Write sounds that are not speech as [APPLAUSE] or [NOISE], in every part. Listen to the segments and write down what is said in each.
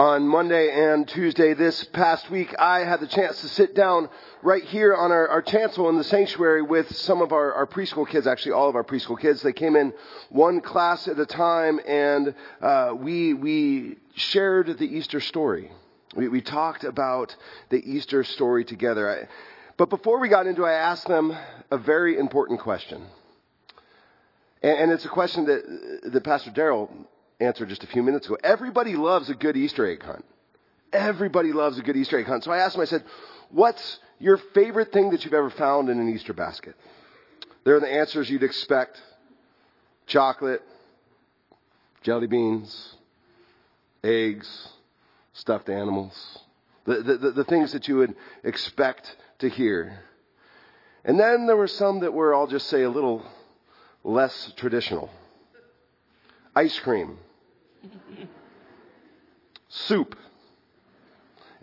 On Monday and Tuesday this past week, I had the chance to sit down right here on our, our chancel in the sanctuary with some of our, our, preschool kids, actually all of our preschool kids. They came in one class at a time and uh, we, we shared the Easter story. We, we talked about the Easter story together. I, but before we got into it, I asked them a very important question. And, and it's a question that, that Pastor Daryl answered just a few minutes ago. Everybody loves a good Easter egg hunt. Everybody loves a good Easter egg hunt. So I asked him, I said, what's your favorite thing that you've ever found in an Easter basket? There are the answers you'd expect. Chocolate, jelly beans, eggs, stuffed animals. The, the, the things that you would expect to hear. And then there were some that were, I'll just say, a little less traditional. Ice cream [LAUGHS] soup.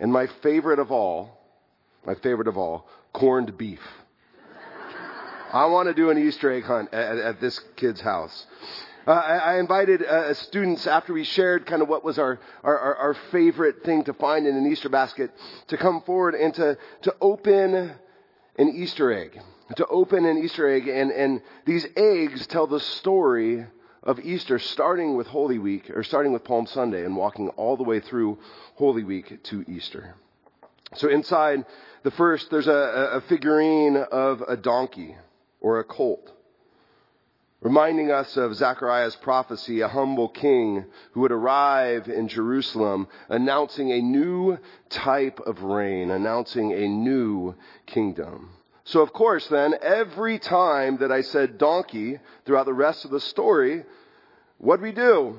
And my favorite of all, my favorite of all, corned beef. I want to do an Easter egg hunt at, at this kid's house. Uh, I, I, invited uh, students after we shared kind of what was our, our, our, favorite thing to find in an Easter basket to come forward and to, to open an Easter egg. To open an Easter egg and, and these eggs tell the story of Easter, starting with Holy Week, or starting with Palm Sunday and walking all the way through Holy Week to Easter. So inside the first, there's a, a figurine of a donkey or a colt, reminding us of Zechariah's prophecy, a humble king who would arrive in Jerusalem announcing a new type of reign, announcing a new kingdom. So, of course, then, every time that I said donkey throughout the rest of the story, what'd we do?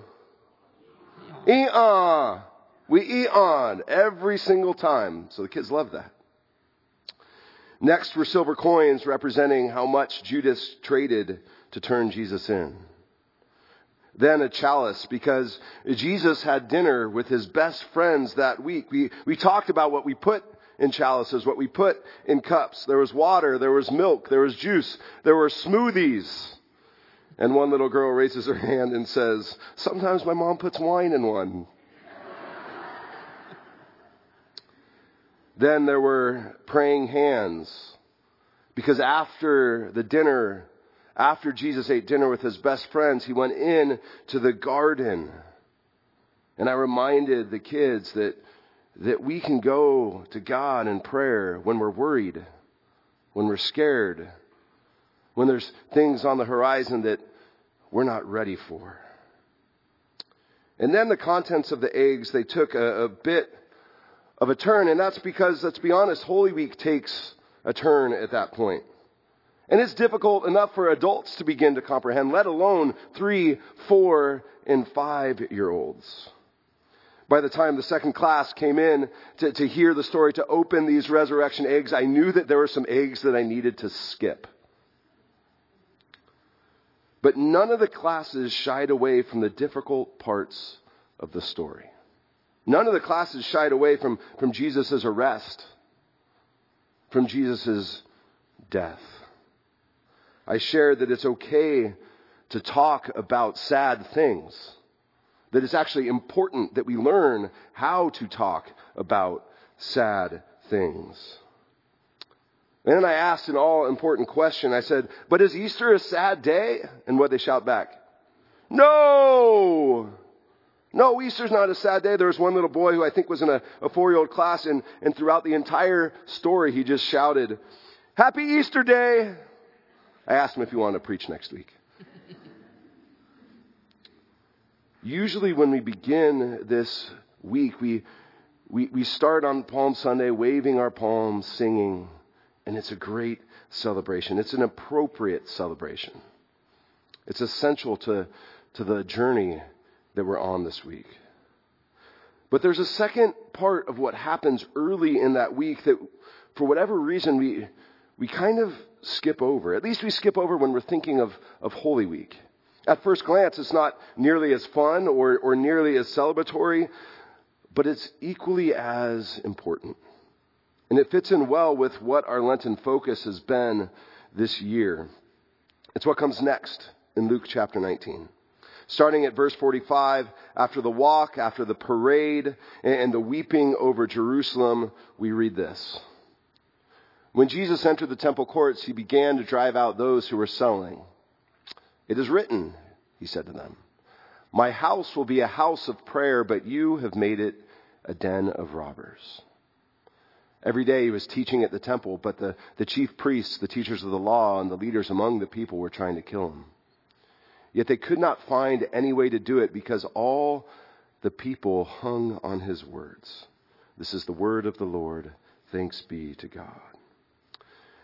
Eon. We eon every single time. So the kids love that. Next were silver coins representing how much Judas traded to turn Jesus in. Then a chalice because Jesus had dinner with his best friends that week. We, we talked about what we put in chalices, what we put in cups. There was water, there was milk, there was juice, there were smoothies. And one little girl raises her hand and says, Sometimes my mom puts wine in one. [LAUGHS] then there were praying hands. Because after the dinner, after Jesus ate dinner with his best friends, he went in to the garden. And I reminded the kids that that we can go to God in prayer when we're worried, when we're scared, when there's things on the horizon that we're not ready for. And then the contents of the eggs, they took a, a bit of a turn, and that's because, let's be honest, Holy Week takes a turn at that point. And it's difficult enough for adults to begin to comprehend, let alone three, four, and five year olds by the time the second class came in to, to hear the story, to open these resurrection eggs, I knew that there were some eggs that I needed to skip. But none of the classes shied away from the difficult parts of the story. None of the classes shied away from, from Jesus' arrest, from Jesus' death. I shared that it's okay to talk about sad things that it's actually important that we learn how to talk about sad things. And then I asked an all important question. I said, but is Easter a sad day? And what they shout back? No! No, Easter's not a sad day. There was one little boy who I think was in a, a four year old class and, and throughout the entire story he just shouted, Happy Easter Day! I asked him if he wanted to preach next week. Usually, when we begin this week, we, we, we start on Palm Sunday waving our palms, singing, and it's a great celebration. It's an appropriate celebration. It's essential to, to the journey that we're on this week. But there's a second part of what happens early in that week that, for whatever reason, we, we kind of skip over. At least we skip over when we're thinking of, of Holy Week. At first glance, it's not nearly as fun or, or nearly as celebratory, but it's equally as important. And it fits in well with what our Lenten focus has been this year. It's what comes next in Luke chapter 19. Starting at verse 45, after the walk, after the parade, and the weeping over Jerusalem, we read this. When Jesus entered the temple courts, he began to drive out those who were selling. It is written, he said to them, My house will be a house of prayer, but you have made it a den of robbers. Every day he was teaching at the temple, but the, the chief priests, the teachers of the law, and the leaders among the people were trying to kill him. Yet they could not find any way to do it because all the people hung on his words. This is the word of the Lord. Thanks be to God.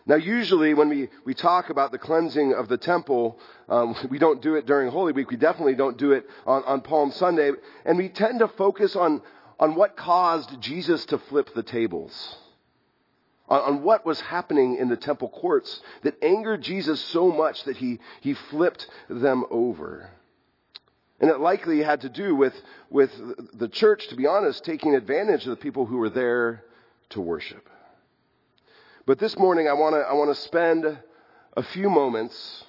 Now, usually when we, we talk about the cleansing of the temple, um, [LAUGHS] we don't do it during Holy Week. We definitely don't do it on, on Palm Sunday. And we tend to focus on, on what caused Jesus to flip the tables. On, on what was happening in the temple courts that angered Jesus so much that he, he flipped them over. And it likely had to do with, with the church, to be honest, taking advantage of the people who were there to worship. But this morning, I want to I want to spend a few moments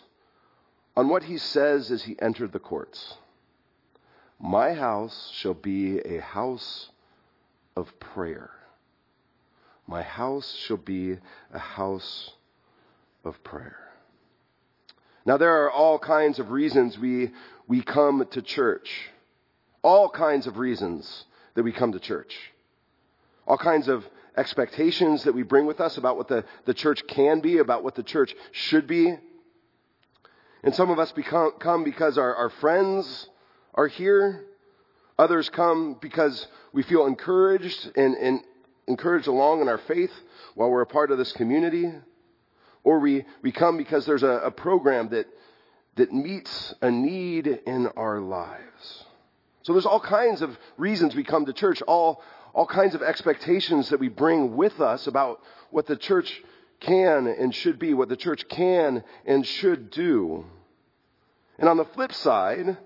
on what he says as he entered the courts. My house shall be a house of prayer. My house shall be a house of prayer. Now, there are all kinds of reasons we, we come to church. All kinds of reasons that we come to church. All kinds of expectations that we bring with us about what the, the church can be, about what the church should be. And some of us become, come because our, our friends are here. Others come because we feel encouraged and, and encouraged along in our faith while we're a part of this community. Or we, we come because there's a, a program that, that meets a need in our lives. So there's all kinds of reasons we come to church, all all kinds of expectations that we bring with us about what the church can and should be, what the church can and should do. And on the flip side,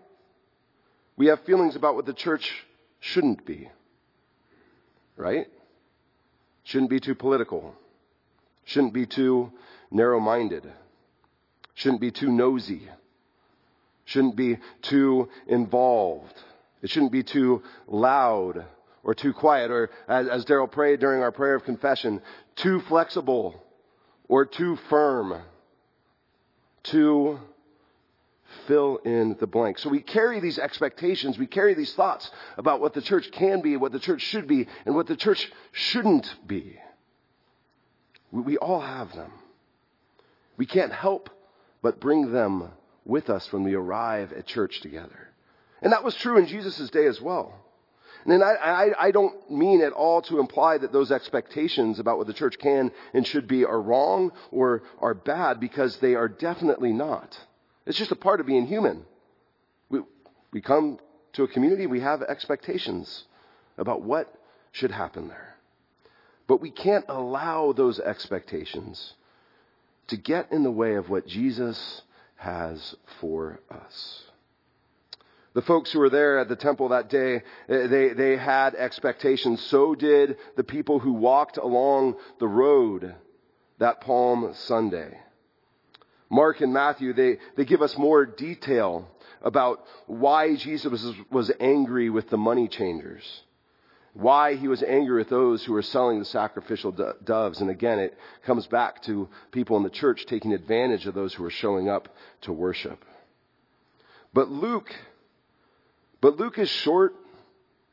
we have feelings about what the church shouldn't be. Right? Shouldn't be too political. Shouldn't be too narrow minded. Shouldn't be too nosy. Shouldn't be too involved. It shouldn't be too loud or too quiet, or as, as Daryl prayed during our prayer of confession, too flexible or too firm, to fill in the blank. So we carry these expectations, we carry these thoughts about what the church can be, what the church should be, and what the church shouldn't be. We, we all have them. We can't help but bring them with us when we arrive at church together. And that was true in Jesus' day as well. And I, I, I don't mean at all to imply that those expectations about what the church can and should be are wrong or are bad because they are definitely not. It's just a part of being human. We, we come to a community, we have expectations about what should happen there. But we can't allow those expectations to get in the way of what Jesus has for us. The folks who were there at the temple that day, eh, they, they had expectations. So did the people who walked along the road that Palm Sunday. Mark and Matthew, they, they give us more detail about why Jesus was, was angry with the money changers, why he was angry with those who were selling the sacrificial do- doves. And again, it comes back to people in the church taking advantage of those who were showing up to worship. But Luke but Luke is short.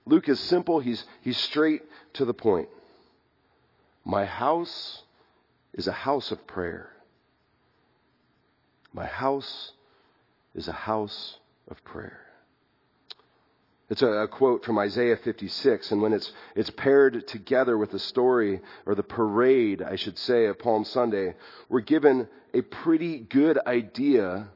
Luke is simple. He's, he's straight to the point. My house is a house of prayer. My house is a house of prayer. It's a, a, quote from Isaiah 56, and when it's, it's paired together with the story, or the parade, I should say, of Palm Sunday, we're given a pretty good idea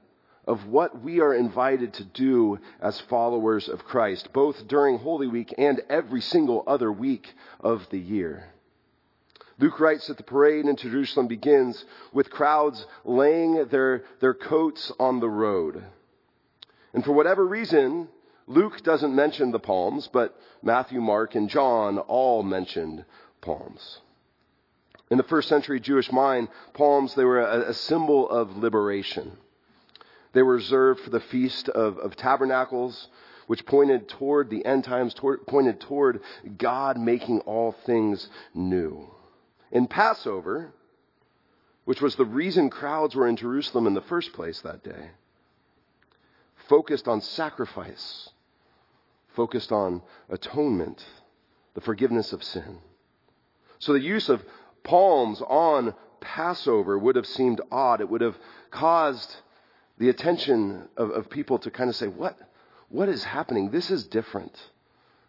of what we are invited to do as followers of Christ, both during Holy Week and every single other week of the year. Luke writes that the parade into Jerusalem begins with crowds laying their, their coats on the road. And for whatever reason, Luke doesn't mention the palms, but Matthew, Mark, and John all mentioned palms. In the first century Jewish mind, palms, they were a, a symbol of liberation. They were reserved for the Feast of, of Tabernacles, which pointed toward the end times, toward, pointed toward God making all things new. In Passover, which was the reason crowds were in Jerusalem in the first place that day, focused on sacrifice, focused on atonement, the forgiveness of sin. So the use of palms on Passover would have seemed odd. It would have caused the attention of, of people to kind of say, what, what is happening? This is different.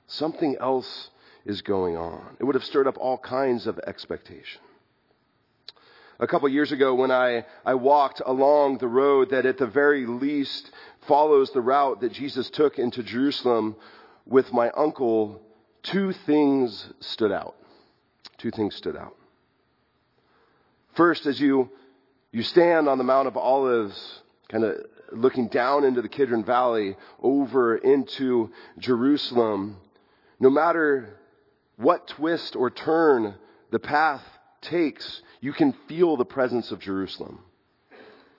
Something else is going on. It would have stirred up all kinds of expectation. A couple years ago, when I, I walked along the road that at the very least follows the route that Jesus took into Jerusalem with my uncle, two things stood out. Two things stood out. First, as you, you stand on the Mount of Olives, kind of looking down into the Kidron Valley over into Jerusalem, no matter what twist or turn the path takes, you can feel the presence of Jerusalem.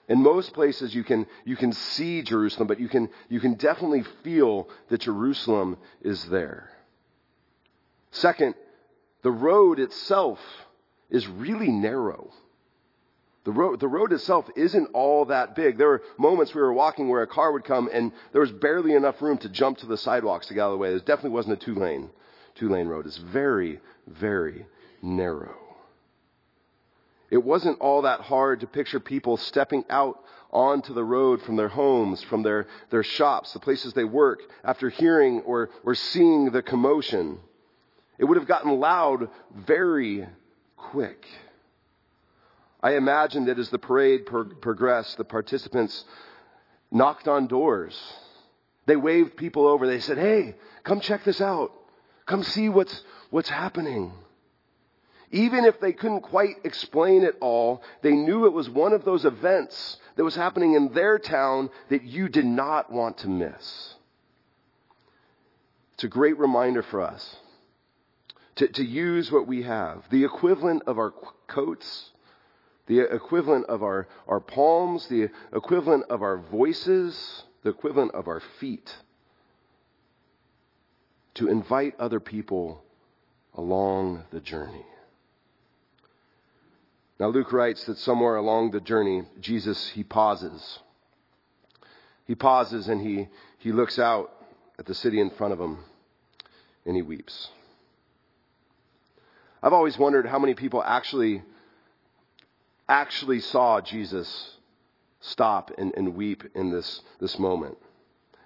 In most places you can, you can see Jerusalem, but you can, you can definitely feel that Jerusalem is there. Second, the road itself is really narrow. The road, the road itself isn't all that big. There were moments we were walking where a car would come and there was barely enough room to jump to the sidewalks to get out of the way. There definitely wasn't a two lane, two lane road. It's very, very narrow. It wasn't all that hard to picture people stepping out onto the road from their homes, from their, their shops, the places they work, after hearing or, or seeing the commotion. It would have gotten loud very quick. I imagine that as the parade pro- progressed, the participants knocked on doors. They waved people over. They said, Hey, come check this out. Come see what's, what's happening. Even if they couldn't quite explain it all, they knew it was one of those events that was happening in their town that you did not want to miss. It's a great reminder for us to, to use what we have, the equivalent of our coats, the equivalent of our, our palms, the equivalent of our voices, the equivalent of our feet, to invite other people along the journey. Now, Luke writes that somewhere along the journey, Jesus, he pauses. He pauses and he, he looks out at the city in front of him and he weeps. I've always wondered how many people actually actually saw Jesus stop and, and weep in this, this moment.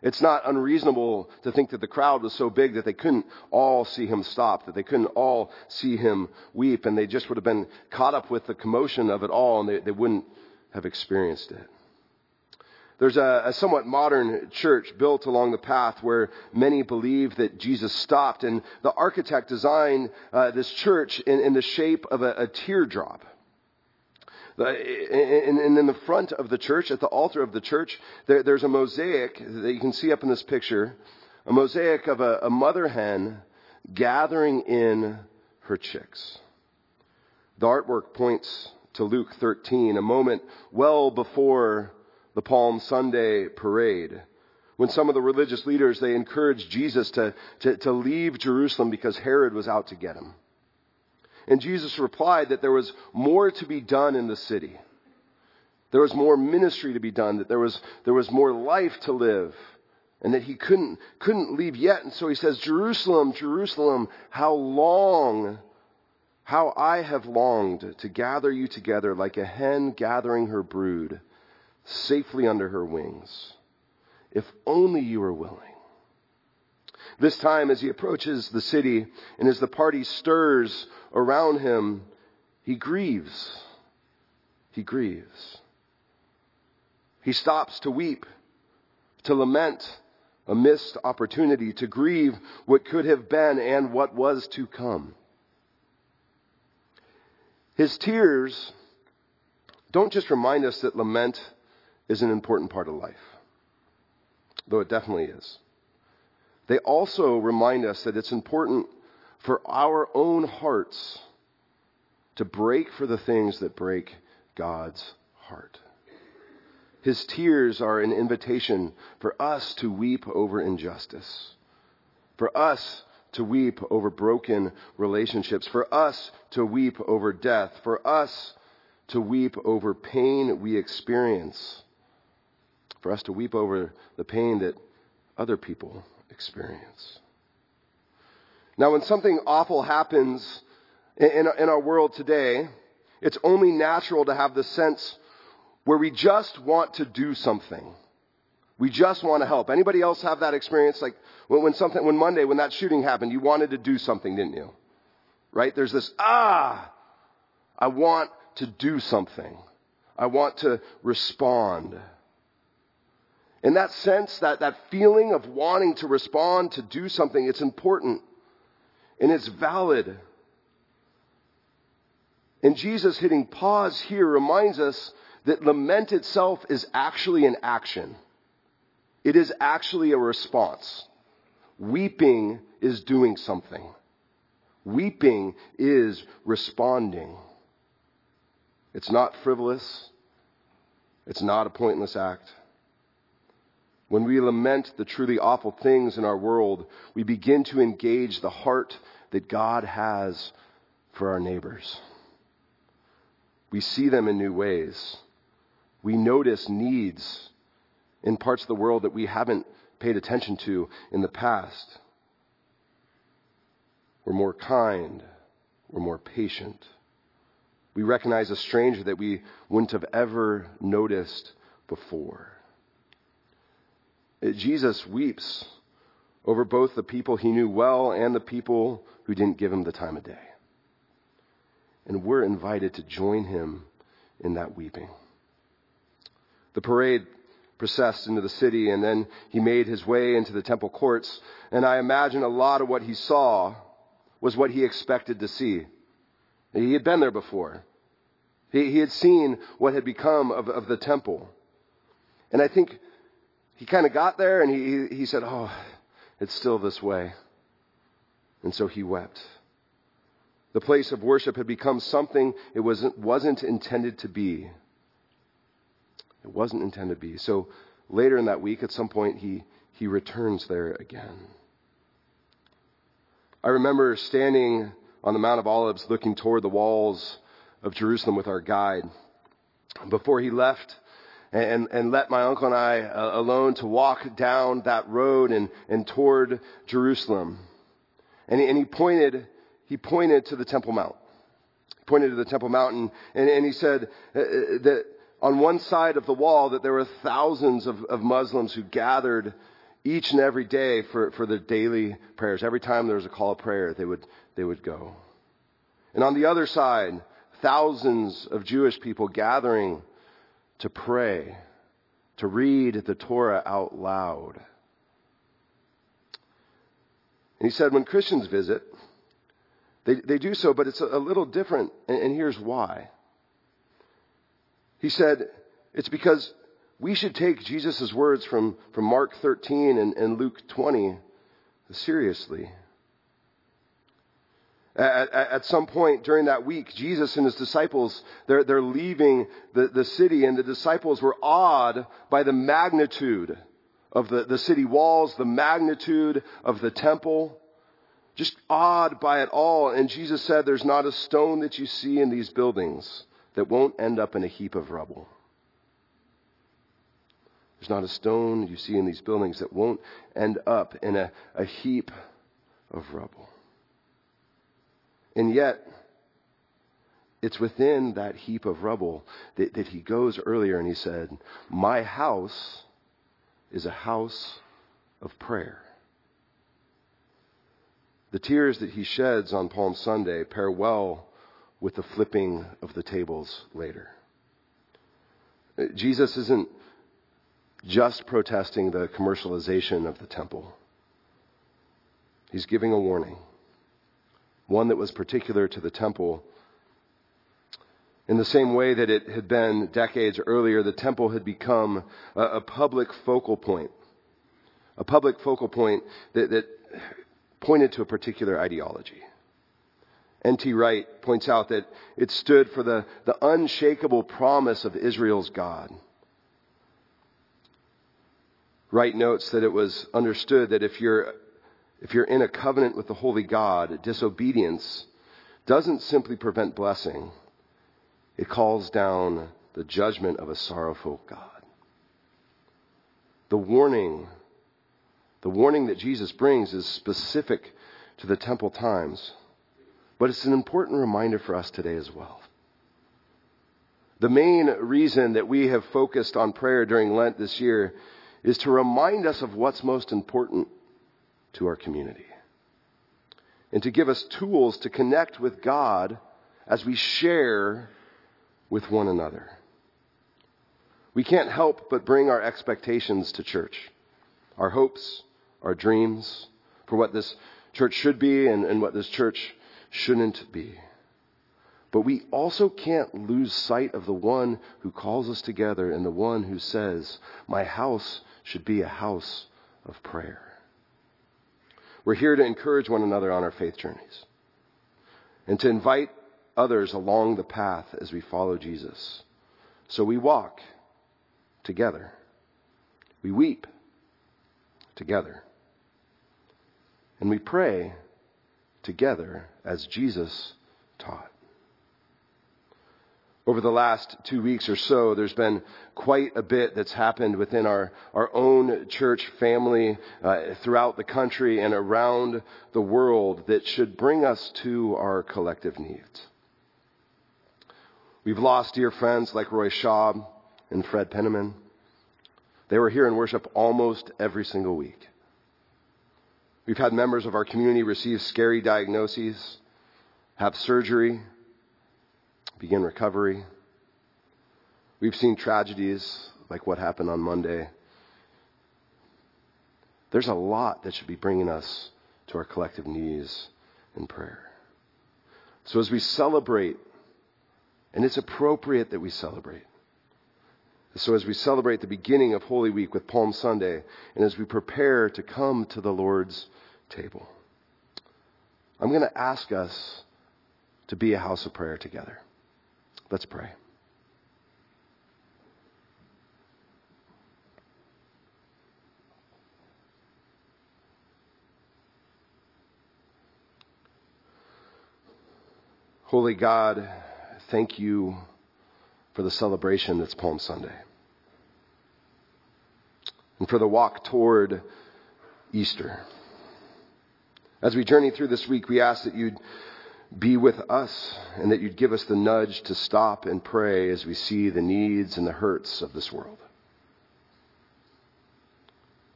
It's not unreasonable to think that the crowd was so big that they couldn't all see him stop, that they couldn't all see him weep, and they just would have been caught up with the commotion of it all and they, they wouldn't have experienced it. There's a, a, somewhat modern church built along the path where many believe that Jesus stopped, and the architect designed uh, this church in, in, the shape of a, a teardrop. Uh, and in the front of the church, at the altar of the church, there's a mosaic that you can see up in this picture, a mosaic of a, a mother hen gathering in her chicks. The artwork points to Luke 13, a moment well before the Palm Sunday parade, when some of the religious leaders, they encouraged Jesus to, to, to leave Jerusalem because Herod was out to get him. And Jesus replied that there was more to be done in the city. There was more ministry to be done, that there was, there was more life to live, and that he couldn't, couldn't leave yet. And so he says, Jerusalem, Jerusalem, how long, how I have longed to gather you together like a hen gathering her brood safely under her wings. If only you were willing. This time, as he approaches the city and as the party stirs around him, he grieves. He grieves. He stops to weep, to lament a missed opportunity, to grieve what could have been and what was to come. His tears don't just remind us that lament is an important part of life, though it definitely is. They also remind us that it's important for our own hearts to break for the things that break God's heart. His tears are an invitation for us to weep over injustice, for us to weep over broken relationships, for us to weep over death, for us to weep over pain we experience, for us to weep over the pain that other people experience. Now, when something awful happens in, in our world today, it's only natural to have the sense where we just want to do something. We just want to help. Anybody else have that experience? Like when, when something, when Monday, when that shooting happened, you wanted to do something, didn't you? Right? There's this, ah, I want to do something. I want to respond. In that sense, that, that feeling of wanting to respond, to do something, it's important and it's valid. And Jesus hitting pause here reminds us that lament itself is actually an action. It is actually a response. Weeping is doing something. Weeping is responding. It's not frivolous. It's not a pointless act. When we lament the truly awful things in our world, we begin to engage the heart that God has for our neighbors. We see them in new ways. We notice needs in parts of the world that we haven't paid attention to in the past. We're more kind. We're more patient. We recognize a stranger that we wouldn't have ever noticed before. Jesus weeps over both the people he knew well and the people who didn't give him the time of day. And we're invited to join him in that weeping. The parade processed into the city and then he made his way into the temple courts. And I imagine a lot of what he saw was what he expected to see. He had been there before. He, he had seen what had become of, of the temple. And I think he kind of got there and he, he said, Oh, it's still this way. And so he wept. The place of worship had become something it wasn't, wasn't intended to be. It wasn't intended to be. So later in that week, at some point, he, he returns there again. I remember standing on the Mount of Olives looking toward the walls of Jerusalem with our guide. Before he left, and, and let my uncle and I uh, alone to walk down that road and, and toward Jerusalem. And he, and he pointed, he pointed to the Temple Mount. He pointed to the Temple Mountain and, and he said uh, uh, that on one side of the wall that there were thousands of, of Muslims who gathered each and every day for, for their daily prayers. Every time there was a call of prayer, they would, they would go. And on the other side, thousands of Jewish people gathering to pray, to read the Torah out loud. And he said, when Christians visit, they, they do so, but it's a, little different, and, and here's why. He said, it's because we should take Jesus' words from, from Mark 13 and, and Luke 20 seriously. At, at, some point during that week, Jesus and his disciples, they're, they're leaving the, the city, and the disciples were awed by the magnitude of the, the city walls, the magnitude of the temple, just awed by it all. And Jesus said, There's not a stone that you see in these buildings that won't end up in a heap of rubble. There's not a stone you see in these buildings that won't end up in a, a heap of rubble. And yet, it's within that heap of rubble that, that he goes earlier and he said, My house is a house of prayer. The tears that he sheds on Palm Sunday pair well with the flipping of the tables later. Uh, Jesus isn't just protesting the commercialization of the temple. He's giving a warning one that was particular to the temple. In the same way that it had been decades earlier, the temple had become a, a public focal point. A public focal point that, that pointed to a particular ideology. N.T. Wright points out that it stood for the, the unshakable promise of Israel's God. Wright notes that it was understood that if you're, if you're in a covenant with the holy God, disobedience doesn't simply prevent blessing, it calls down the judgment of a sorrowful God. The warning, the warning that Jesus brings is specific to the temple times, but it's an important reminder for us today as well. The main reason that we have focused on prayer during Lent this year is to remind us of what's most important to our community and to give us tools to connect with God as we share with one another. We can't help but bring our expectations to church, our hopes, our dreams for what this church should be and, and what this church shouldn't be. But we also can't lose sight of the one who calls us together and the one who says, My house should be a house of prayer. We're here to encourage one another on our faith journeys and to invite others along the path as we follow Jesus. So we walk together. We weep together. And we pray together as Jesus taught. Over the last two weeks or so, there's been quite a bit that's happened within our, our own church family uh, throughout the country and around the world that should bring us to our collective needs. We've lost dear friends like Roy Schaub and Fred Penniman. They were here in worship almost every single week. We've had members of our community receive scary diagnoses, have surgery, begin recovery. We've seen tragedies like what happened on Monday. There's a lot that should be bringing us to our collective knees in prayer. So as we celebrate, and it's appropriate that we celebrate. So as we celebrate the beginning of Holy Week with Palm Sunday, and as we prepare to come to the Lord's table, I'm going to ask us to be a house of prayer together. Let's pray. Holy God, thank you for the celebration that's Palm Sunday. And for the walk toward Easter. As we journey through this week, we ask that you'd be with us and that you'd give us the nudge to stop and pray as we see the needs and the hurts of this world.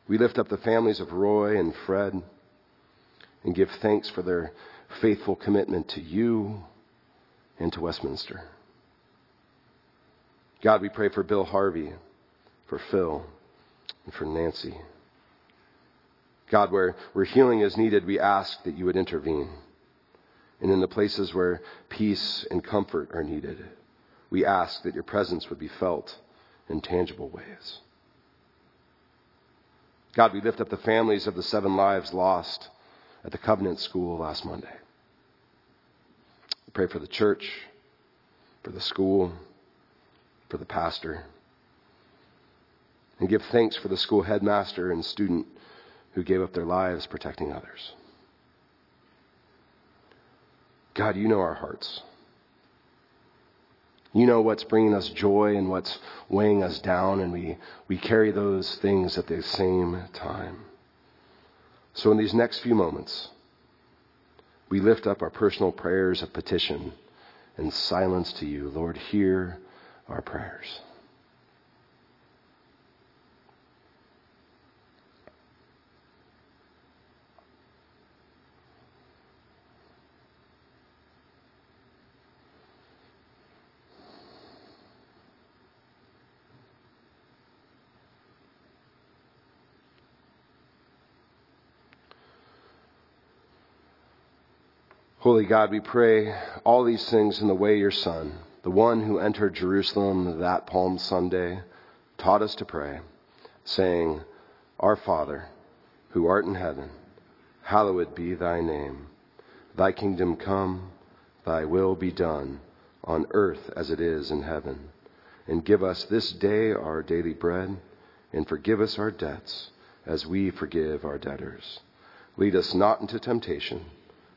We lift up the families of Roy and Fred and give thanks for their faithful commitment to you and to Westminster. God, we pray for Bill Harvey, for Phil, and for Nancy. God, where, where healing is needed, we ask that you would intervene and in the places where peace and comfort are needed. We ask that your presence would be felt in tangible ways. God, we lift up the families of the seven lives lost at the Covenant School last Monday. We pray for the church, for the school, for the pastor, and give thanks for the school headmaster and student who gave up their lives protecting others. God, you know our hearts. You know what's bringing us joy and what's weighing us down, and we, we carry those things at the same time. So, in these next few moments, we lift up our personal prayers of petition and silence to you. Lord, hear our prayers. Holy God, we pray all these things in the way your Son, the one who entered Jerusalem that Palm Sunday, taught us to pray, saying, Our Father, who art in heaven, hallowed be thy name. Thy kingdom come, thy will be done, on earth as it is in heaven. And give us this day our daily bread, and forgive us our debts as we forgive our debtors. Lead us not into temptation,